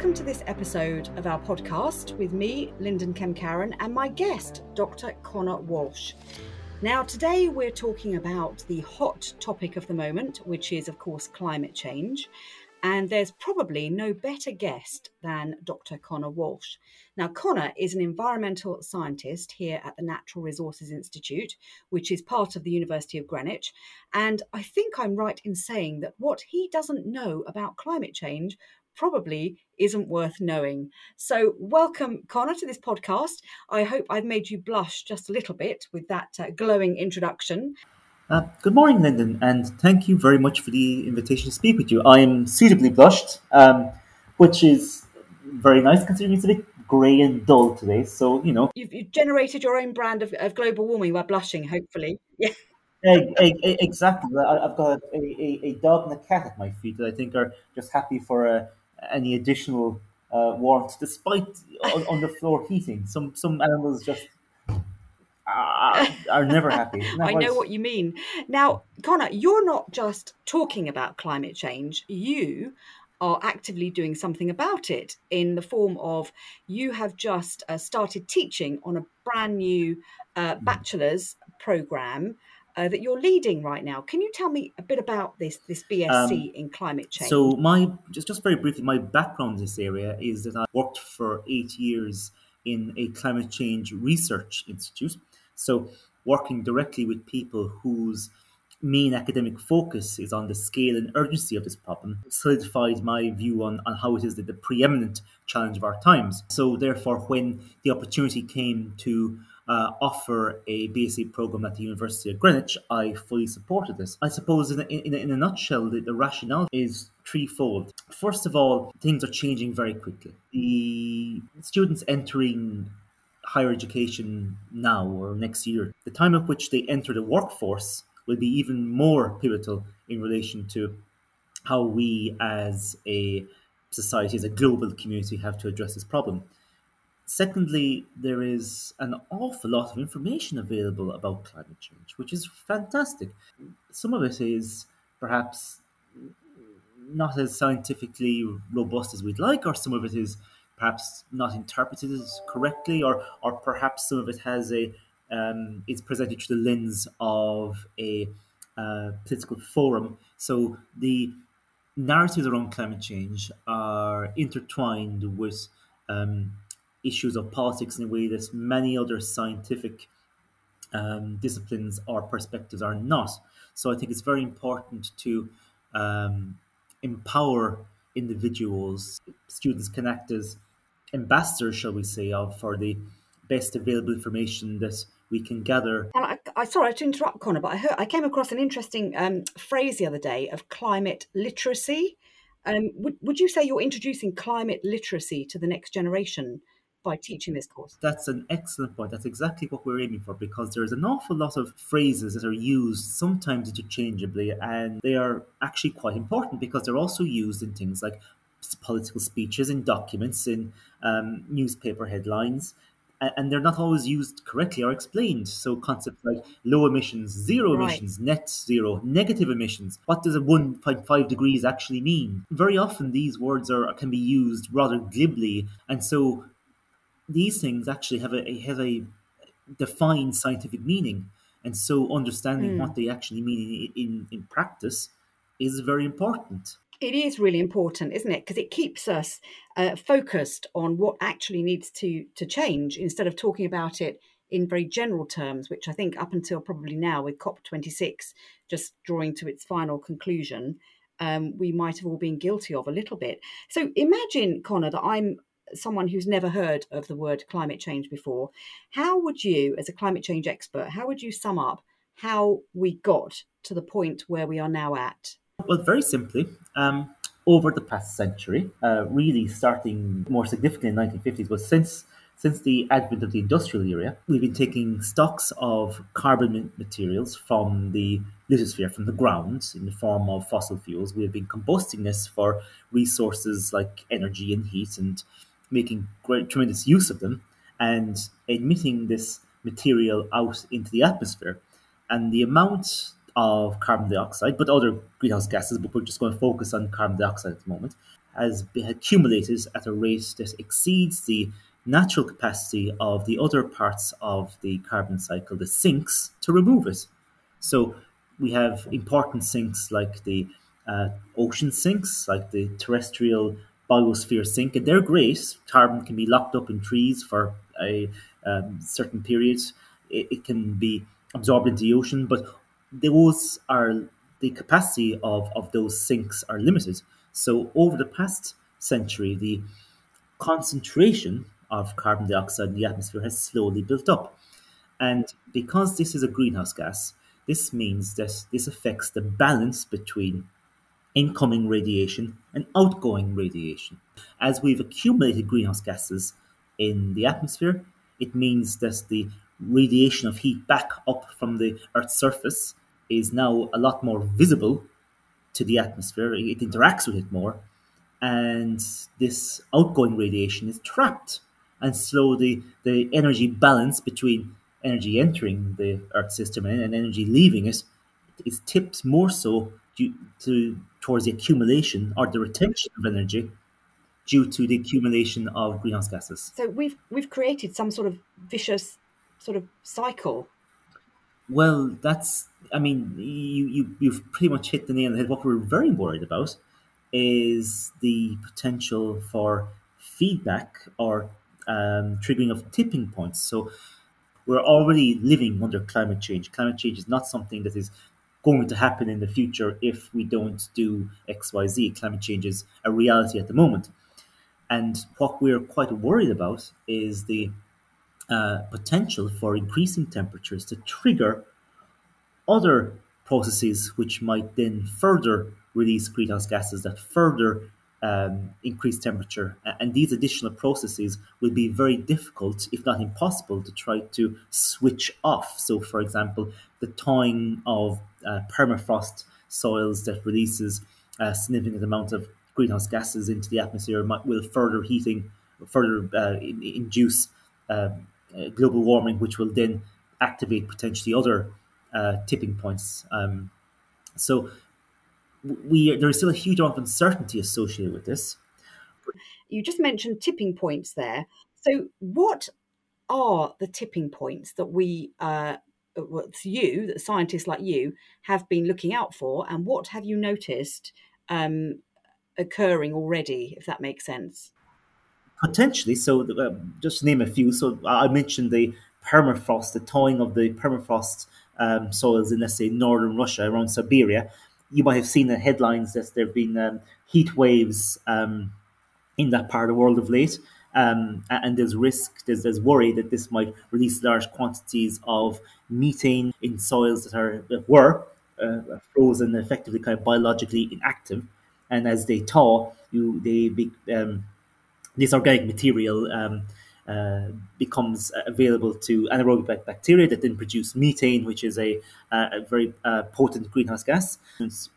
welcome to this episode of our podcast with me, Linden Kemkaran, and my guest, Dr. Conor Walsh. Now, today we're talking about the hot topic of the moment, which is, of course, climate change. And there's probably no better guest than Dr. Conor Walsh. Now, Conor is an environmental scientist here at the Natural Resources Institute, which is part of the University of Greenwich. And I think I'm right in saying that what he doesn't know about climate change probably isn't worth knowing. So, welcome, Conor, to this podcast. I hope I've made you blush just a little bit with that uh, glowing introduction. Uh, good morning, Linden, and thank you very much for the invitation to speak with you. I am suitably blushed, um, which is very nice considering it's a bit grey and dull today. So, you know. You've, you've generated your own brand of, of, global warming by blushing, hopefully. Yeah. exactly. I've got a, a, a, dog and a cat at my feet that I think are just happy for uh, any additional uh, warmth, despite on, on the floor heating. Some some animals just are, are never happy. I know what you mean. Now, Conor, you're not just talking about climate change. You are actively doing something about it in the form of you have just uh, started teaching on a brand new uh, mm. bachelor's program uh, that you're leading right now. Can you tell me a bit about this this BSc um, in climate change? So my just just very briefly, my background in this area is that I worked for eight years in a climate change research institute. So working directly with people whose main academic focus is on the scale and urgency of this problem solidified my view on, on how it is the, the preeminent challenge of our times. So, therefore, when the opportunity came to uh, offer a BSc program at the University of Greenwich, I fully supported this. I suppose, in a, in a, in a nutshell, the, the rationale is threefold. First of all, things are changing very quickly. The students entering higher education now or next year, the time at which they enter the workforce will be even more pivotal in relation to how we as a society, as a global community, have to address this problem. Secondly, there is an awful lot of information available about climate change, which is fantastic. Some of it is perhaps not as scientifically robust as we'd like, or some of it is perhaps not interpreted correctly, or or perhaps some of it has a um, is presented through the lens of a uh, political forum. So the narratives around climate change are intertwined with um, issues of politics in a way that many other scientific um, disciplines or perspectives are not. So I think it's very important to um, empower individuals. Students can act as ambassadors, shall we say, of for the best available information that we can gather. And I, I sorry to interrupt, Conor, but I heard I came across an interesting um, phrase the other day of climate literacy. Um, would, would you say you're introducing climate literacy to the next generation by teaching this course? That's an excellent point. That's exactly what we're aiming for because there's an awful lot of phrases that are used sometimes interchangeably and they are actually quite important because they're also used in things like political speeches, in documents, in um, newspaper headlines. And they're not always used correctly or explained. So concepts like low emissions, zero right. emissions, net zero, negative emissions. What does a 1.5 degrees actually mean? Very often these words are can be used rather glibly, and so these things actually have a, have a defined scientific meaning. And so understanding mm. what they actually mean in, in, in practice is very important. It is really important, isn't it? Because it keeps us uh, focused on what actually needs to to change instead of talking about it in very general terms, which I think up until probably now with COP26 just drawing to its final conclusion, um, we might have all been guilty of a little bit. So imagine, Conor, that I'm someone who's never heard of the word climate change before, how would you, as a climate change expert, how would you sum up how we got to the point where we are now at? Well, very simply, um, over the past century, uh, really starting more significantly in the 1950s, but since since the advent of the industrial era, we've been taking stocks of carbon materials from the lithosphere, from the ground, in the form of fossil fuels. We have been combusting this for resources like energy and heat and making great, tremendous use of them and emitting this material out into the atmosphere. And the amount of carbon dioxide, but other greenhouse gases, but we're just going to focus on carbon dioxide at the moment, has been accumulated at a rate that exceeds the natural capacity of the other parts of the carbon cycle, the sinks, to remove it. So we have important sinks like the uh, ocean sinks, like the terrestrial biosphere sink, and they're great. Carbon can be locked up in trees for a um, certain period. It, it, can be absorbed into the ocean, but those are the capacity of, of those sinks are limited. So over the past century, the concentration of carbon dioxide in the atmosphere has slowly built up. And because this is a greenhouse gas, this means that this affects the balance between incoming radiation and outgoing radiation. As we've accumulated greenhouse gases in the atmosphere, it means that the radiation of heat back up from the Earth's surface is now a lot more visible to the atmosphere. It interacts with it more. And this outgoing radiation is trapped. And slowly, the energy balance between energy entering the Earth system and energy leaving it is tipped more so due to towards the accumulation or the retention of energy due to the accumulation of greenhouse gases. So we've we've created some sort of vicious sort of cycle. Well, that's I mean you, you you've pretty much hit the nail on the head. What we're very worried about is the potential for feedback or um, triggering of tipping points. So we're already living under climate change. Climate change is not something that is going to happen in the future if we don't do XYZ. Climate change is a reality at the moment. And what we're quite worried about is the uh, potential for increasing temperatures to trigger other processes which might then further release greenhouse gases that further um, increased temperature. And these additional processes will be very difficult, if not impossible, to try to switch off. So, for example, the thawing of uh, permafrost soils that releases a significant amount of greenhouse gases into the atmosphere might, will further heating, further uh, in, induce um, uh, global warming, which will then activate potentially other uh, tipping points. Um, so we there is still a huge amount of uncertainty associated with this. You just mentioned tipping points there. So, what are the tipping points that we, uh, well, you, that scientists like you, have been looking out for, and what have you noticed um, occurring already? If that makes sense. Potentially. So, uh, just name a few. So, I mentioned the permafrost, the thawing of the permafrost um, soils in, let's say, northern Russia around Siberia you might have seen the headlines that there have been um, heat waves um, in that part of the world of late. Um, and there's risk, there's, there's worry that this might release large quantities of methane in soils that are that were uh, frozen, effectively kind of biologically inactive. And as they thaw, you they be, um, this organic material um, uh, becomes available to anaerobic bacteria that then produce methane, which is a, a very uh, potent greenhouse gas.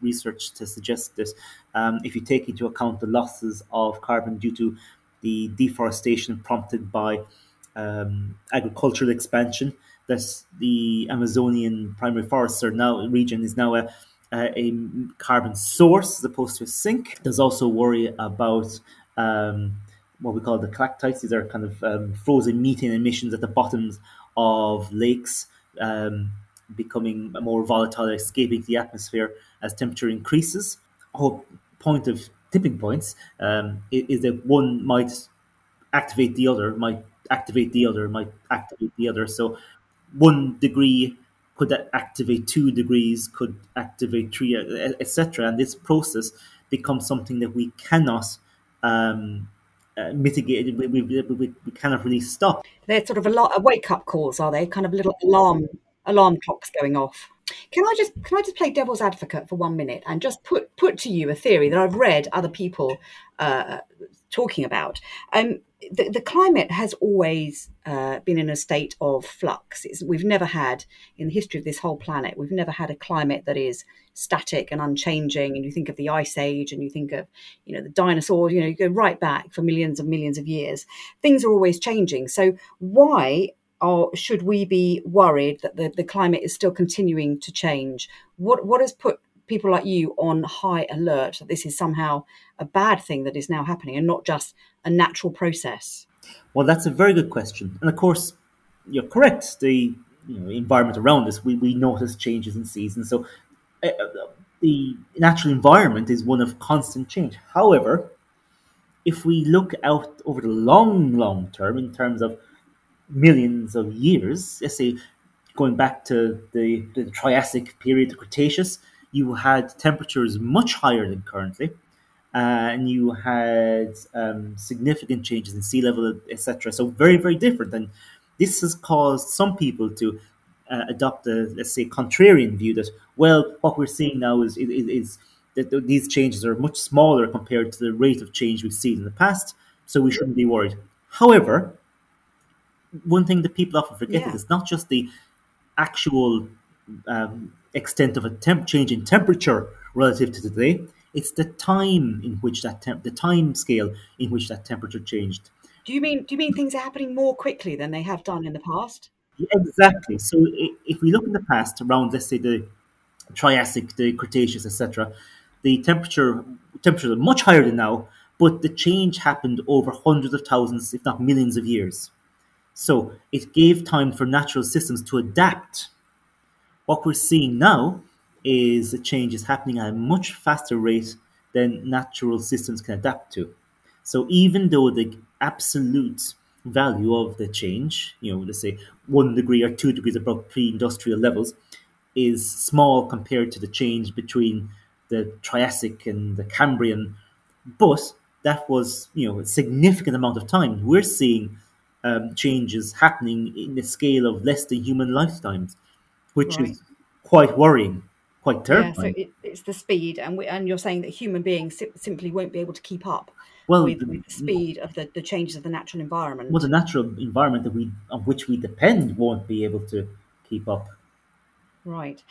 Research to suggest that um, if you take into account the losses of carbon due to the deforestation prompted by um, agricultural expansion, that the Amazonian primary forests are now region is now a, a carbon source as opposed to a sink. There's also worry about um, what we call the clathrates. These are kind of um, frozen methane emissions at the bottoms of lakes, um, becoming more volatile, escaping the atmosphere as temperature increases. Whole point of tipping points um, is, that one might activate the other, might activate the other, might activate the other. So one degree could activate two degrees, could activate three, etc. And this process becomes something that we cannot um, uh, mitigated. We, we, we, we cannot really stop. They're sort of a lot of wake up calls, are they? Kind of little alarm alarm clocks going off. Can I just can I just play devil's advocate for one minute and just put put to you a theory that I've read other people uh, talking about? Um, the, the climate has always uh, been in a state of flux. It's, we've never had, in the history of this whole planet, we've never had a climate that is static and unchanging. And you think of the ice age, and you think of, you know, the dinosaurs. You know, you go right back for millions and millions of years. Things are always changing. So why are, should we be worried that the, the climate is still continuing to change? What what has put people like you on high alert that this is somehow a bad thing that is now happening and not just a natural process? Well, that's a very good question. And of course, you're correct. The you know, environment around us, we, we notice changes in seasons. So uh, the natural environment is one of constant change. However, if we look out over the long, long term in terms of millions of years, let's say going back to the, the Triassic period, the Cretaceous, you had temperatures much higher than currently, uh, and you had um, significant changes in sea level, etc. So very, very different. And this has caused some people to uh, adopt a, let's say, contrarian view that, well, what we're seeing now is, is, is that these changes are much smaller compared to the rate of change we've seen in the past, so we shouldn't be worried. However, one thing that people often forget yeah. is it's not just the actual um, extent of a temp change in temperature relative to today; it's the time in which that temp, the time scale in which that temperature changed. Do you mean do you mean things are happening more quickly than they have done in the past? Exactly. So if we look in the past, around let's say the Triassic, the Cretaceous, etc., the temperature temperatures are much higher than now, but the change happened over hundreds of thousands, if not millions of years. So it gave time for natural systems to adapt. What we're seeing now is the change is happening at a much faster rate than natural systems can adapt to. So even though the absolute value of the change, you know, let's say one degree or two degrees above pre-industrial levels, is small compared to the change between the Triassic and the Cambrian, but that was you know a significant amount of time. We're seeing um, changes happening in the scale of less than human lifetimes, which right. is quite worrying, quite terrifying. Yeah, so it, it's the speed, and we, and you're saying that human beings simply won't be able to keep up. Well, with, the, with the speed of the, the changes of the natural environment. Well, the natural environment that we on which we depend won't be able to keep up. Right.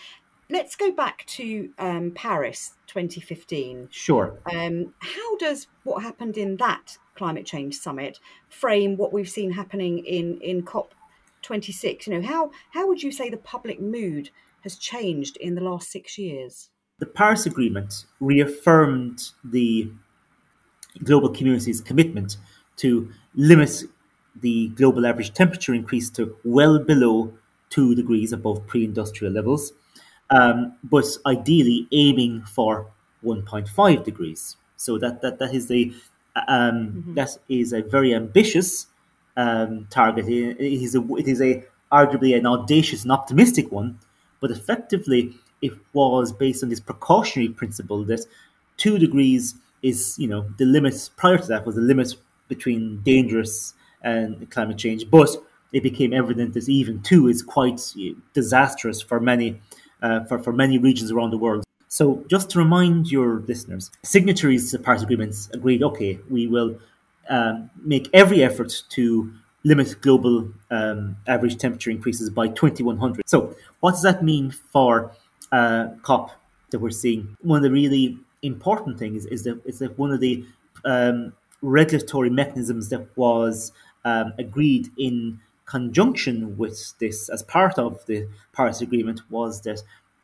Let's go back to um, Paris 2015. Sure. Um, how does what happened in that climate change summit frame what we've seen happening in, in COP 26? You know, how, how would you say the public mood has changed in the last six years? The Paris Agreement reaffirmed the global community's commitment to limit the global average temperature increase to well below 2 degrees above pre industrial levels um, but ideally aiming for 1.5 degrees. So that that that is um, mm-hmm. that is a very ambitious um, target. It is a it is a arguably an audacious and optimistic one, but effectively it was based on this precautionary principle that two degrees is you know the limit. Prior to that was the limit between dangerous and climate change, but it became evident that even two is quite disastrous for many uh, for, for many regions around the world. So, just to remind your listeners, signatories to Paris agreements agreed okay, we will um, make every effort to limit global um, average temperature increases by 2100. So, what does that mean for uh, COP that we're seeing? One of the really important things is that, is that one of the um, regulatory mechanisms that was um, agreed in conjunction with this, as part of the Paris Agreement, was that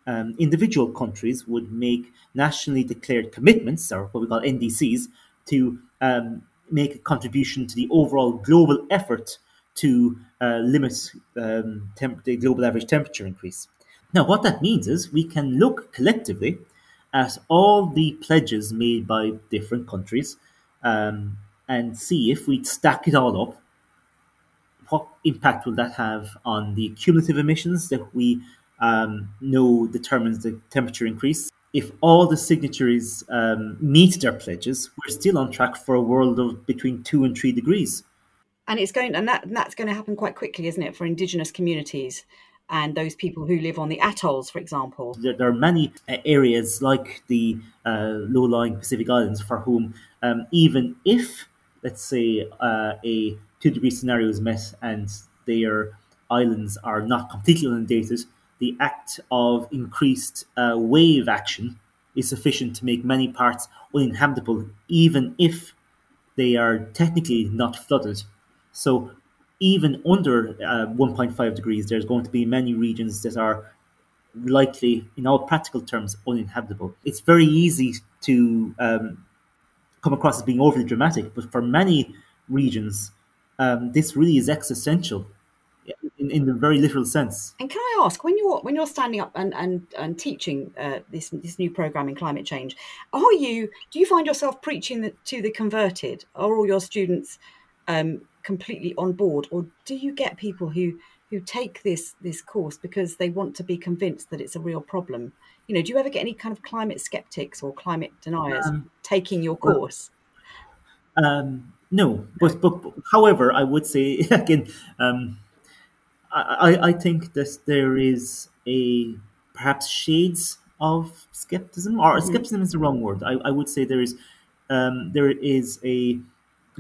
um, individual countries would make nationally declared commitments, or what we call NDCs, to um, make a contribution to the overall global effort to uh, limit um, the global average temperature increase. Now, what that means is we can look collectively at all the pledges made by different countries um, and see if we stack it all up what impact will that have on the cumulative emissions that we um, know determines the temperature increase? If all the signatories um, meet their pledges, we're still on track for a world of between two and three degrees. And it's going, and that that's going to happen quite quickly, isn't it, for indigenous communities and those people who live on the atolls, for example. There, there are many uh, areas like the uh, low-lying Pacific Islands for whom, um, even if, let's say, uh, a two degree scenario is met and their islands are not completely inundated, the act of increased uh, wave action is sufficient to make many parts uninhabitable, even if they are technically not flooded. So, even under uh, 1.5 degrees, there's going to be many regions that are likely, in all practical terms, uninhabitable. It's very easy to um, come across as being overly dramatic, but for many regions, um, this really is existential in, in the very literal sense. And can I ask, when you're when you're standing up and and, and teaching uh, this this new program in climate change, are you do you find yourself preaching the, to the converted? Are all your students um, completely on board, or do you get people who who take this this course because they want to be convinced that it's a real problem? You know, do you ever get any kind of climate skeptics or climate deniers um, taking your course? Um, no, but, but however, I would say again, um, I, I think that there is a perhaps shades of skepticism, or mm-hmm. skepticism is the wrong word. I, I would say there is um, there is a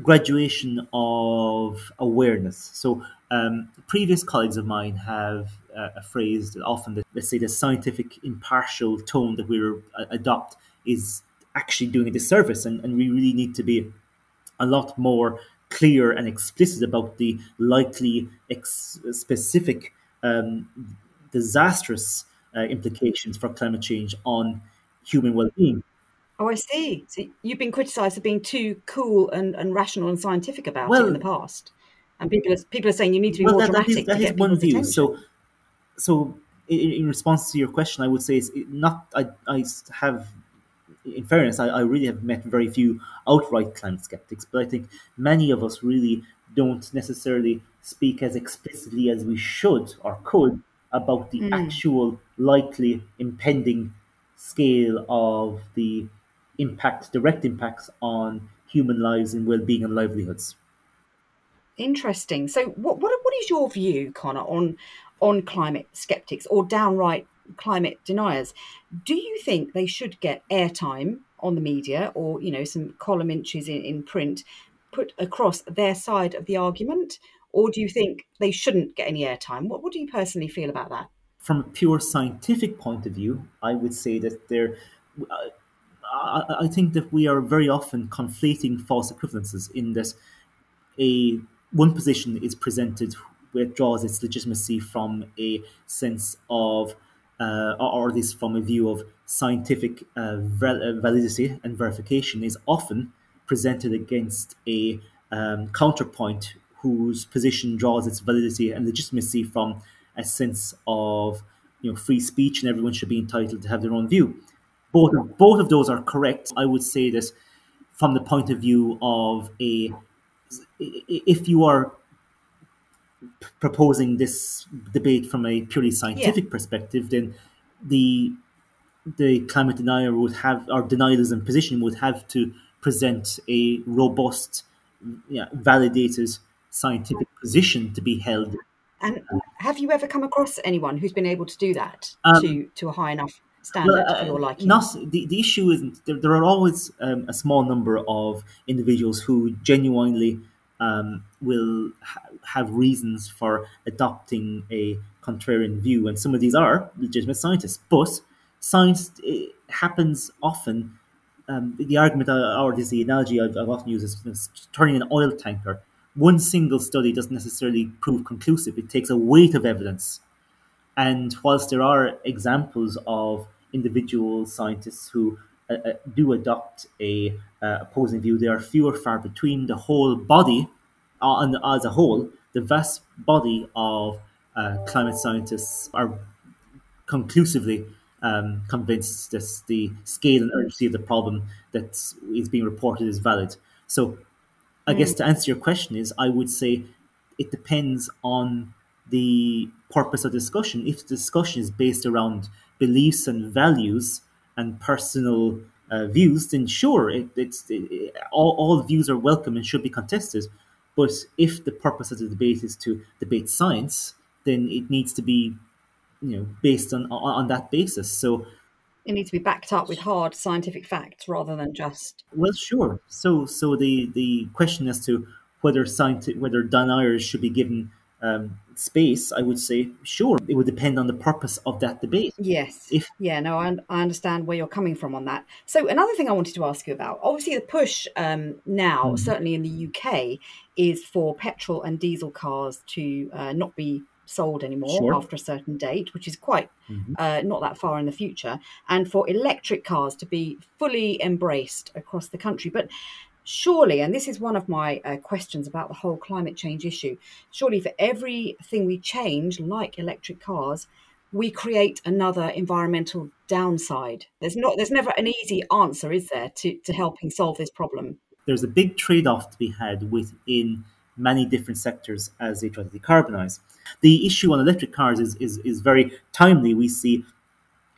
graduation of awareness. So um, previous colleagues of mine have uh, a phrase that often, that, let's say, the scientific impartial tone that we uh, adopt is actually doing a disservice, and, and we really need to be a lot more clear and explicit about the likely ex- specific um, disastrous uh, implications for climate change on human well-being. Oh, I see. So you've been criticised for being too cool and, and rational and scientific about well, it in the past, and people are, people are saying you need to be well, more that, dramatic. That is, that is one view. Attention. So, so in, in, response to your question, I would say it's not. I, I have in fairness, I, I, really have met very few outright climate skeptics, but I think many of us really don't necessarily speak as explicitly as we should or could about the mm. actual likely impending scale of the impact, direct impacts on human lives and well-being and livelihoods. Interesting. So, what what, what is your view, Conor, on on climate skeptics or downright climate deniers. Do you think they should get airtime on the media or, you know, some column inches in, in print put across their side of the argument? Or do you think they shouldn't get any airtime? What, what do you personally feel about that? From a pure scientific point of view, I would say that there. Uh, I, think that we are very often conflating false equivalences in that a one position is presented which draws its legitimacy from a sense of uh, or this from a view of scientific uh, validity and verification, is often presented against a um, counterpoint whose position draws its validity and legitimacy from a sense of you know free speech and everyone should be entitled to have their own view. Both of, both of those are correct. I would say that from the point of view of a if you are proposing this debate from a purely scientific yeah. perspective, then the the climate denier would have or denialism position would have to present a robust, yeah, validated scientific position to be held. And have you ever come across anyone who's been able to do that um, to to a high enough standard well, uh, for your liking? Not the, the issue isn't there, there are always um, a small number of individuals who genuinely um, will ha- have reasons for adopting a contrarian view, and some of these are legitimate scientists. But science happens often. Um, the argument, uh, or the analogy I've, I've often used is, is turning an oil tanker. One single study doesn't necessarily prove conclusive. It takes a weight of evidence. And whilst there are examples of individual scientists who uh, uh, do adopt a uh, opposing view, there are fewer far between. The whole body, uh, as a whole, the vast body of uh, climate scientists are conclusively um, convinced that the scale and urgency of the problem that is being reported is valid. So, I mm. guess to answer your question is, I would say it depends on the purpose of discussion. If the discussion is based around beliefs and values and personal uh, views, then sure, it, it's it, all, all views are welcome and should be contested. But if the purpose of the debate is to debate science, then it needs to be, you know, based on on, that basis. So it needs to be backed up with hard scientific facts rather than just. Well, sure. So so the the question as to whether scientific whether deniers should be given um, space, I would say, sure, it would depend on the purpose of that debate. Yes. If yeah, no, I, I understand where you're coming from on that. So another thing I wanted to ask you about, obviously, the push um, now, mm-hmm. certainly in the UK, is for petrol and diesel cars to uh, not be sold anymore Sure. after a certain date, which is quite Mhm. uh, not that far in the future, and for electric cars to be fully embraced across the country. But surely, and this is one of my uh, questions about the whole climate change issue, surely for everything we change, like electric cars, we create another environmental downside. There's not, there's never an easy answer, is there, to, to helping solve this problem? There's a big trade-off to be had within many different sectors as they try to decarbonize. The issue on electric cars is, is, is very timely. We see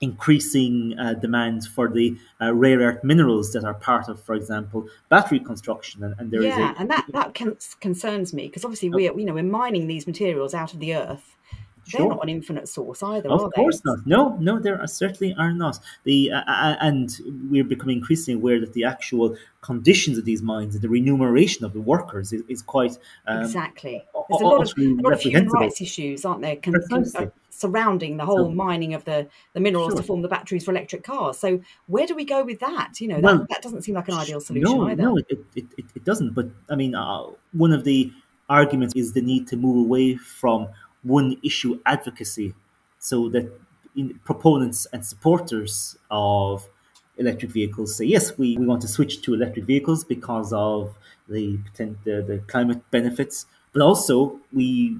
increasing uh, demand for the uh, rare earth minerals that are part of, for example, battery construction. And, and there is yeah, and that that con- concerns me because obviously we're you know we're mining these materials out of the earth. They're Sure. not an infinite source either, Of course not. No, no, there are, certainly are not. The uh, uh, and we're becoming increasingly aware that the actual conditions of these mines and the remuneration of the workers is, is quite um, Exactly. There's a lot of, a lot of human rights issues, aren't there, con- con- Precisely. Surrounding the whole So- mining of the, the minerals to form the batteries for electric cars. So where do we go with that? You know, that, Well, that doesn't seem like an ideal solution no, either. No, it, it, it, doesn't. But I mean, uh, one of the arguments is the need to move away from one issue advocacy so that in, proponents and supporters of electric vehicles say, yes, we, we want to switch to electric vehicles because of the, the, the climate benefits, but also we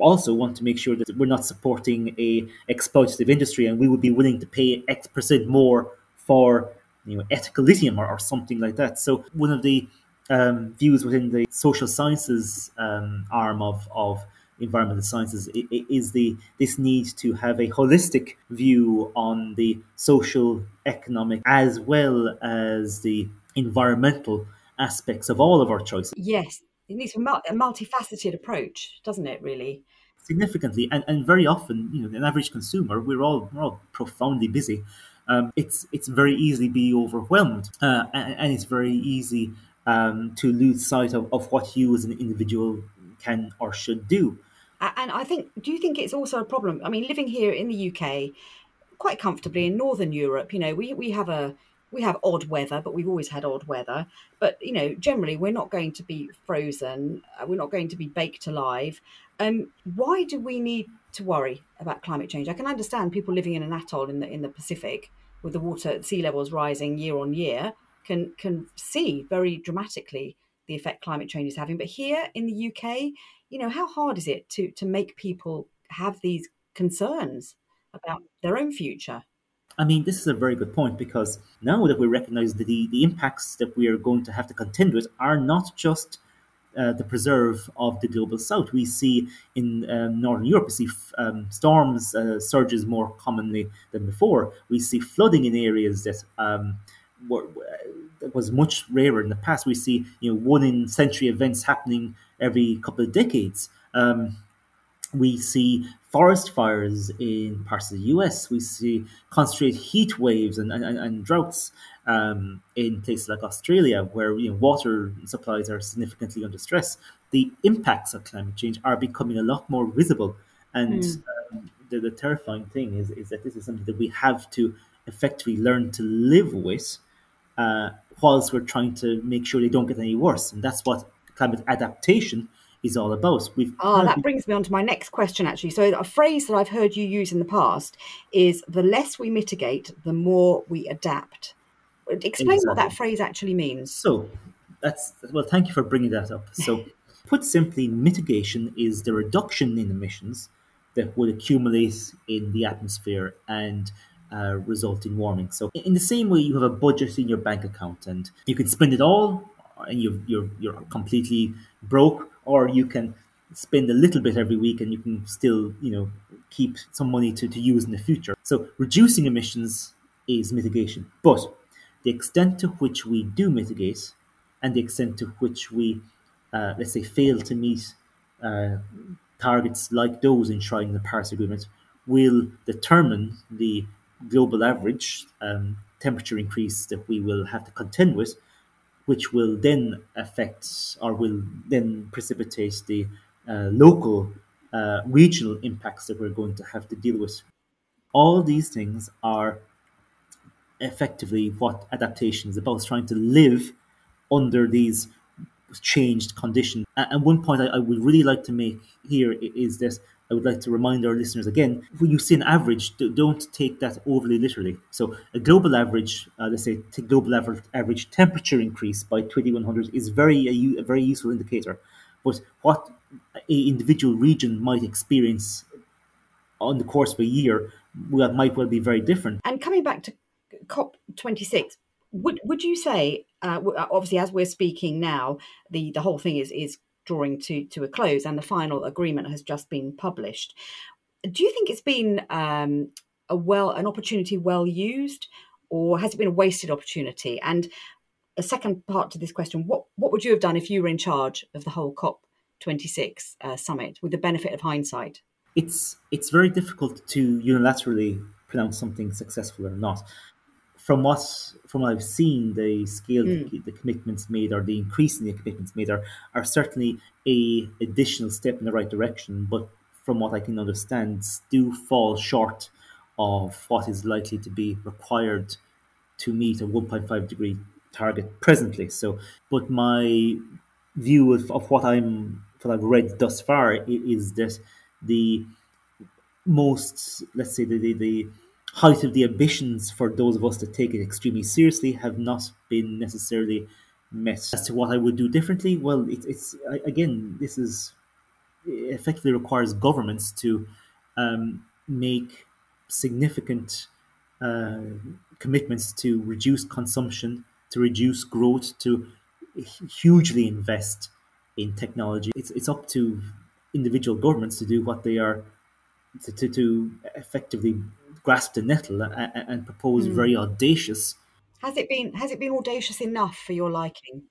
also want to make sure that we're not supporting a exploitative industry and we would be willing to pay X percent more for you know ethical lithium or, or something like that. So one of the um, views within the social sciences um, arm of, of environmental sciences is the this need to have a holistic view on the social, economic, as well as the environmental aspects of all of our choices. Yes, it needs a, mul- a multifaceted approach, doesn't it, really? significantly and, and very often you know an average consumer we're all we're all profoundly busy um, it's it's very easily be overwhelmed uh, and, and it's very easy um, to lose sight of, of what you as an individual can or should do And I think, do you think it's also a problem? I mean, living here in the UK, quite comfortably in Northern Europe, you know, we, we have a we have odd weather, but we've always had odd weather. But you know, generally, we're not going to be frozen. uh, We're not going to be baked alive. Um, why do we need to worry about climate change? I can understand people living in an atoll in the in the Pacific with the water sea levels rising year on year can can see very dramatically the effect climate change is having. But here in the UK, you know, how hard is it to to make people have these concerns about their own future? I mean, this is a very good point because now that we recognize that the, the impacts that we are going to have to contend with are not just uh, the preserve of the global south. We see in um, Northern Europe, we see f- um, storms, uh, surges more commonly than before. We see flooding in areas that um, were, was much rarer in the past. We see you know one in century events happening every couple of decades. Um, we see forest fires in parts of the US. We see concentrated heat waves and, and, and droughts um, in places like Australia, where you know, water supplies are significantly under stress. The impacts of climate change are becoming a lot more visible. And um, the, the terrifying thing is, is that this is something that we have to effectively learn to live with uh, whilst we're trying to make sure they don't get any worse. And that's what climate adaptation is all about. We've Ah, that brings me on to my next question, actually. So, a phrase that I've heard you use in the past is the less we mitigate, the more we adapt. Explain what that phrase actually means. So that's well. Thank you for bringing that up. So, put simply, mitigation is the reduction in emissions that would accumulate in the atmosphere and uh, result in warming. So, in the same way, you have a budget in your bank account, and you can spend it all, and you're you're you're completely broke, or you can spend a little bit every week, and you can still you know keep some money to, to use in the future. So, reducing emissions is mitigation, but the extent to which we do mitigate and the extent to which we, uh, let's say, fail to meet uh, targets like those enshrined in the Paris Agreement will determine the global average um, temperature increase that we will have to contend with, which will then affect or will then precipitate the uh, local, uh, regional impacts that we're going to have to deal with. All these things are effectively what adaptation is about, trying to live under these changed conditions. And one point I, I would really like to make here is this I would like to remind our listeners again when you see an average, don't take that overly literally. So, a global average, uh, let's say, global average, average temperature increase by 2100 is very a, a very useful indicator. But what a individual region might experience on the course of a year well, might well be very different. And coming back to COP26, would would you say, uh, obviously, as we're speaking now, the the whole thing is is drawing to, to a close and the final agreement has just been published. Do you think it's been um, a well an opportunity well used or has it been a wasted opportunity? And a second part to this question, what, what would you have done if you were in charge of the whole COP26 uh, summit with the benefit of hindsight? It's, it's very difficult to unilaterally pronounce something successful or not from what from what I've seen, the scale mm. the commitments made or the increase in the commitments made are, are certainly a additional step in the right direction. But from what I can understand, do fall short of what is likely to be required to meet a 1.5 degree target presently. So, but my view of, of what I'm what I've read thus far is that the most let's say the, the, the height of the ambitions for those of us that take it extremely seriously have not been necessarily met. As to what I would do differently, well, it, it's again, this is effectively requires governments to um, make significant uh, commitments to reduce consumption, to reduce growth, to hugely invest in technology. It's, it's up to individual governments to do what they are to, to, to effectively grasp the nettle and, and propose mm. very audacious. Has it been has it been audacious enough for your liking?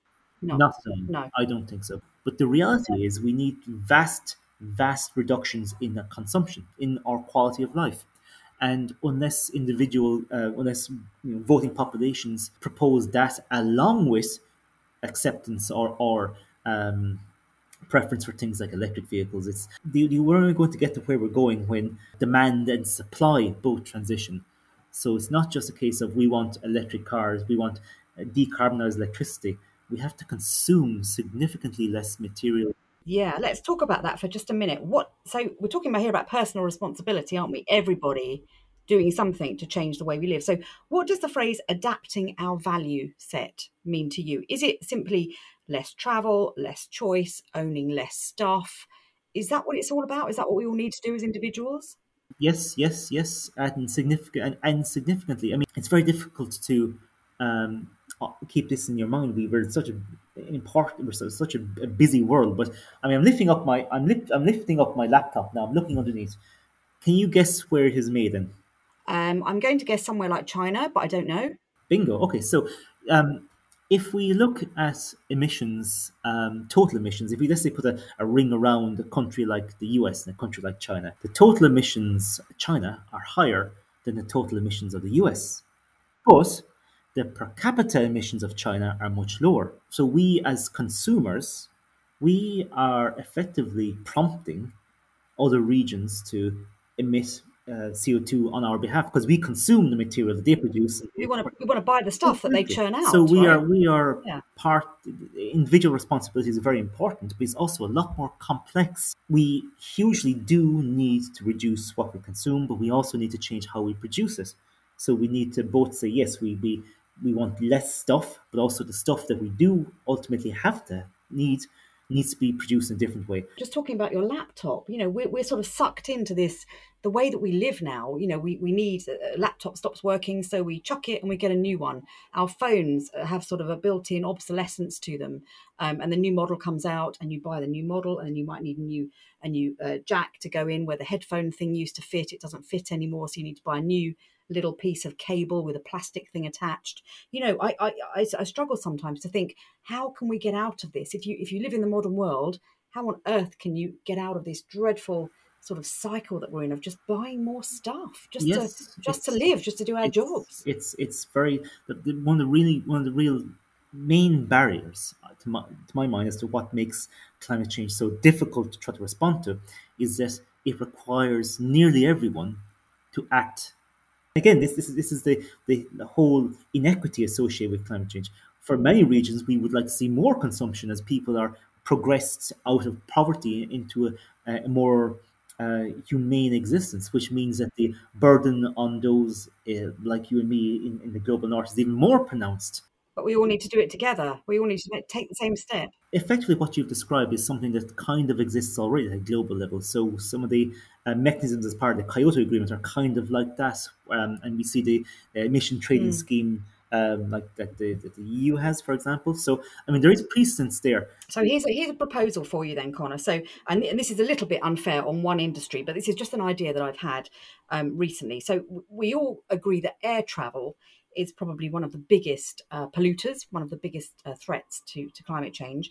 No, Nothing. No, I don't think so. But the reality is, we need vast, vast reductions in consumption, in our quality of life. And unless individual, uh, unless you know, voting populations propose that along with acceptance or, or um, preference for things like electric vehicles. It's the, we're only going to get to where we're going when demand and supply both transition. So it's not just a case of we want electric cars, we want uh, decarbonized electricity. We have to consume significantly less material. Yeah, let's talk about that for just a minute. What so we're talking about here about personal responsibility, aren't we? Everybody doing something to change the way we live. So, what does the phrase adapting our value set mean to you? Is it simply less travel, less choice, owning less stuff. Is that what it's all about? Is that what we all need to do as individuals? Yes, yes, yes, and significant and, and significantly. I mean, it's very difficult to um, keep this in your mind. We were such a important, we're such a, a, busy world. But I mean, I'm lifting up my, I'm, lift, I'm lifting up my laptop now. I'm looking underneath. Can you guess where it is made in? Um, I'm going to guess somewhere like China, but I don't know. Bingo. Okay, so um, if we look at emissions, um, total emissions, if we let's say put a, a, ring around a country like the US and a country like China, the total emissions of China are higher than the total emissions of the US. But the per capita emissions of China are much lower. So we as consumers, we are effectively prompting other regions to emit uh, CO2 on our behalf because we consume the material that they produce. We want to we want to buy the stuff that they churn out. So we right? are we are yeah. part. Individual responsibility is very important, but it's also a lot more complex. We hugely do need to reduce what we consume, but we also need to change how we produce it. So we need to both say yes, we we we want less stuff, but also the stuff that we do ultimately have to need needs to be produced in a different way. Just talking about your laptop, you know, we're, we're sort of sucked into this, the way that we live now. You know, we, we need a laptop stops working, so we chuck it and we get a new one. Our phones have sort of a built in obsolescence to them. Um, and the new model comes out and you buy the new model and you might need a new a new uh, jack to go in where the headphone thing used to fit. It doesn't fit anymore, so you need to buy a new little piece of cable with a plastic thing attached. You know, I, I, I, I struggle sometimes to think how can we get out of this? If you if you live in the modern world, how on earth can you get out of this dreadful sort of cycle that we're in of just buying more stuff just yes, to just to live just to do our it's, jobs it's it's very one of the really one of the real main barriers uh, to my, to my mind as to what makes climate change so difficult to try to respond to is that it requires nearly everyone to act again, this, this, is, this is the, the, the whole inequity associated with climate change. for many regions, we would like to see more consumption as people are progressed out of poverty into a, a more uh, humane existence, which means that the burden on those uh, like you and me in, in the global north is even more pronounced. But we all need to do it together. We all need to take the same step. Effectively, what you've described is something that kind of exists already at a global level. So, some of the uh, mechanisms as part of the Kyoto Agreement are kind of like that. Um, and we see the uh, emission trading mm. scheme um, like that the, that the EU has, for example. So, I mean, there is precedence there. So here's a, here's a proposal for you then, Conor. So, and, and this is a little bit unfair on one industry, but this is just an idea that I've had um, recently. So we all agree that air travel is probably one of the biggest uh, polluters, one of the biggest uh, threats to, to climate change.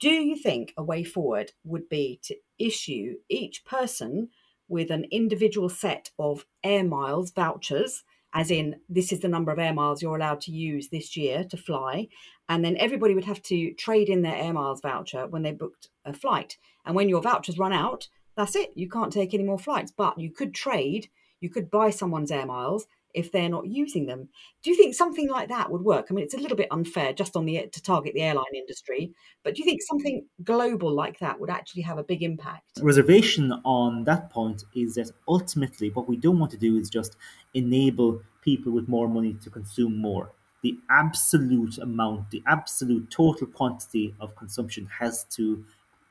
Do you think a way forward would be to issue each person with an individual set of air miles vouchers as in this is the number of air miles you're allowed to use this year to fly. And then everybody would have to trade in their air miles voucher when they booked a flight. And when your vouchers run out that's it. You can't take any more flights. But you could trade you could buy someone's air miles if they're not using them. Do you think something like that would work? I mean, it's a little bit unfair just on the to target the airline industry, but do you think something global like that would actually have a big impact? Reservation on that point is that ultimately what we don't want to do is just enable people with more money to consume more. The absolute amount, the absolute total quantity of consumption has to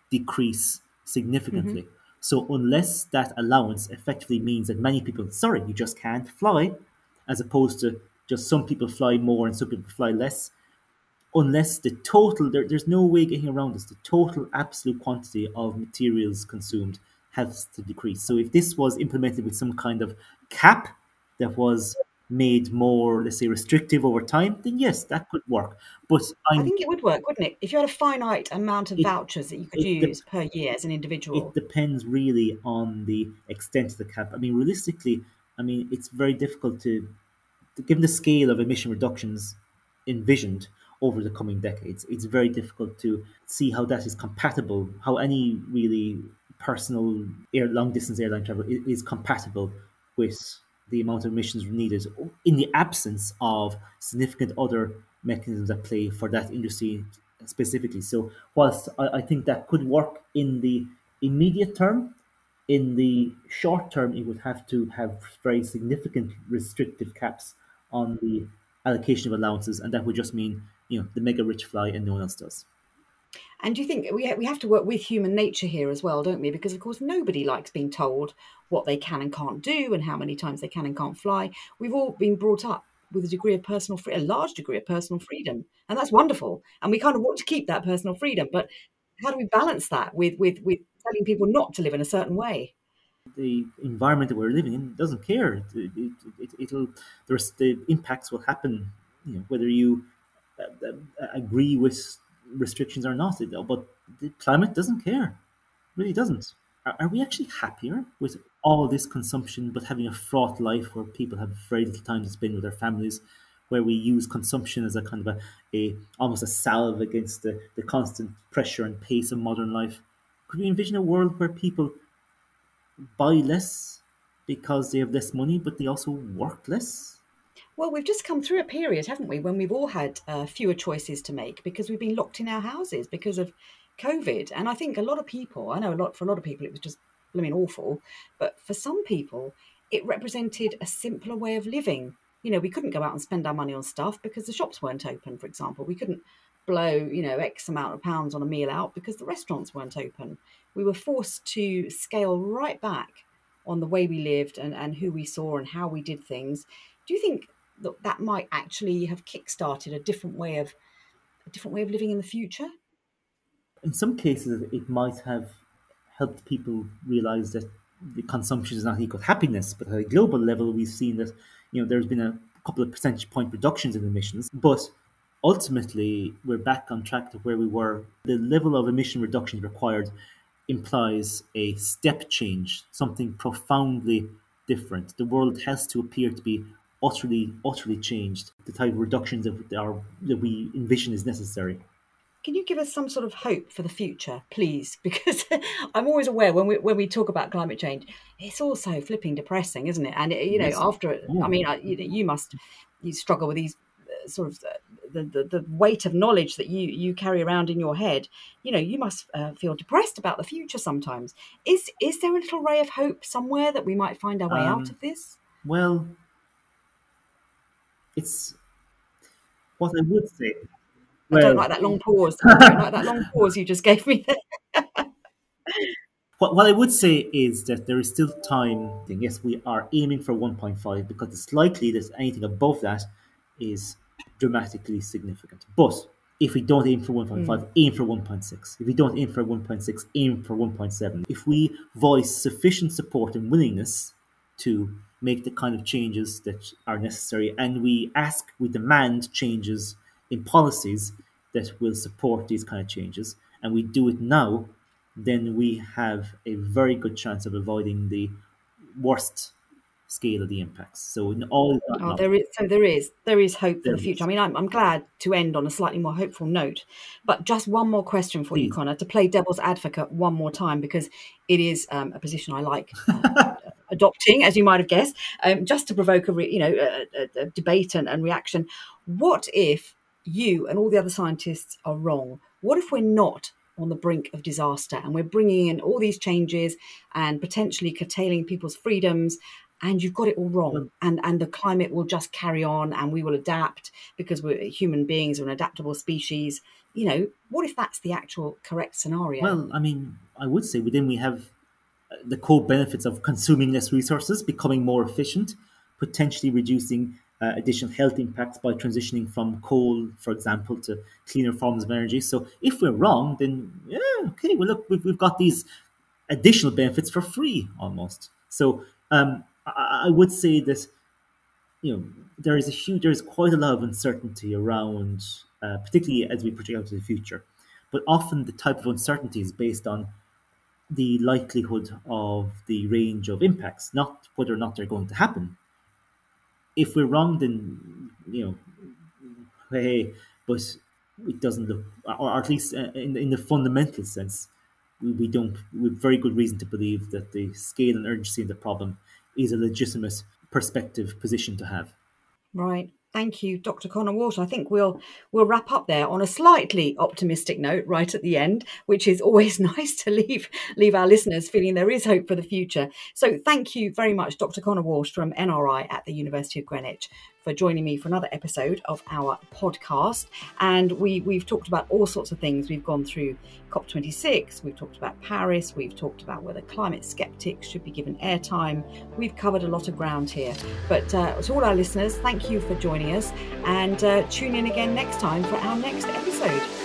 decrease significantly. Mm-hmm. So unless that allowance effectively means that many people, sorry, you just can't fly, as opposed to just some people fly more and some people fly less, unless the total, there, there's no way getting around this, the total absolute quantity of materials consumed has to decrease. So if this was implemented with some kind of cap that was made more, let's say, restrictive over time, then yes, that could work. But I'm, i think it would work, wouldn't it? If you had a finite amount of it, vouchers that you could use de- per year as an individual. It depends really on the extent of the cap. I mean, realistically, I mean, it's very difficult to, given the scale of emission reductions envisioned over the coming decades, it's very difficult to see how that is compatible, how any really personal air long distance airline travel is, is compatible with the amount of emissions needed in the absence of significant other mechanisms at play for that industry specifically. So, whilst I, I think that could work in the immediate term, in the short term, it would have to have very significant restrictive caps on the allocation of allowances, and that would just mean you know the mega rich fly and no one else does. And do you think we we have to work with human nature here as well, don't we? Because of course nobody likes being told what they can and can't do and how many times they can and can't fly. We've all been brought up with a degree of personal free, a large degree of personal freedom, and that's wonderful. And we kind of want to keep that personal freedom, but how do we balance that with with with telling people not to live in a certain way? The environment that we're living in doesn't care. It, it, it, will there's the impacts will happen. You know, whether you uh, uh, agree with restrictions are not, but the climate doesn't care. really doesn't. Are, are we actually happier with all this consumption, but having a fraught life where people have very little time to spend with their families, where we use consumption as a kind of a, a almost a salve against the, the constant pressure and pace of modern life? Could we envision a world where people buy less because they have less money, but they also work less? Well, we've just come through a period, haven't we, when we've all had uh, fewer choices to make because we've been locked in our houses because of COVID. And I think a lot of people, I know a lot for a lot of people, it was just blooming awful. But for some people, it represented a simpler way of living. You know, we couldn't go out and spend our money on stuff because the shops weren't open, for example. We couldn't blow, you know, X amount of pounds on a meal out because the restaurants weren't open. We were forced to scale right back on the way we lived and, and who we saw and how we did things. Do you think that that might actually have kick-started a different way of a different way of living in the future? In some cases it might have helped people realize that the consumption is not equal happiness but at a global level we've seen that you know there's been a couple of percentage point reductions in emissions. But ultimately we're back on track to where we were. The level of emission reductions required implies a step change something profoundly different. The world has to appear to be utterly, utterly changed. The type of reductions that, are, that we envision is necessary. Can you give us some sort of hope for the future, please? Because I'm always aware when we when we talk about climate change, it's also flipping depressing, isn't it? And it, you know, yes. after yeah. I mean, you, you must you struggle with these uh, sort of uh, the, the, the, weight of knowledge that you, you carry around in your head, you know, you must uh, feel depressed about the future sometimes. Is is there a little ray of hope somewhere that we might find our way um, out of this? Well, it's what I would say. Well, I don't like that long pause. I don't like that long pause you just gave me. what, what I would say is that there is still time. Yes, we are aiming for 1.5 because it's likely that anything above that is dramatically significant. But if we don't aim for 1.5, mm. aim for 1.6. If we don't aim for 1.6, aim for 1.7. If we voice sufficient support and willingness to make the kind of changes that are necessary and we ask, we demand changes in policies that will support these kind of changes, and we do it now, then we have a very good chance of avoiding the worst scale of the impacts. So in all oh, there is so there is there is hope for the future. Is. I mean, I'm, I'm glad to end on a slightly more hopeful note, but just one more question for Please. you, Conor, to play devil's advocate one more time because it is um, a position I like. Uh, adopting, as you might have guessed, um, just to provoke a re, you know a, a, a debate and, and reaction. What if you and all the other scientists are wrong? What if we're not on the brink of disaster and we're bringing in all these changes and potentially curtailing people's freedoms and you've got it all wrong and and the climate will just carry on and we will adapt because we're human beings are an adaptable species you know what if that's the actual correct scenario well i mean i would say within we have the core benefits of consuming less resources becoming more efficient potentially reducing uh, additional health impacts by transitioning from coal, for example, to cleaner forms of energy. So if we're wrong, then yeah, okay, well look, we've, we've got these additional benefits for free almost. So um, I, would say that you know there is a huge, there is quite a lot of uncertainty around, uh, particularly as we project out to the future. But often the type of uncertainty is based on the likelihood of the range of impacts, not whether or not they're going to happen. If we're wrong, then you know, hey, but it doesn't look, or at least uh, in in the fundamental sense, we, we don't. We have very good reason to believe that the scale and urgency of the problem is a legitimate perspective position to have. Right. Thank you, Dr. Conor Walsh. I think we'll we'll wrap up there on a slightly optimistic note right at the end, which is always nice to leave leave our listeners feeling there is hope for the future. So thank you very much, Dr. Conor Walsh from NRI at the University of Greenwich for joining me for another episode of our podcast. And we, we've talked about all sorts of things. We've gone through COP26, we've talked about Paris, we've talked about whether climate skeptics should be given airtime. We've covered a lot of ground here. But uh, to all our listeners, thank you for joining us and uh, tune in again next time for our next episode.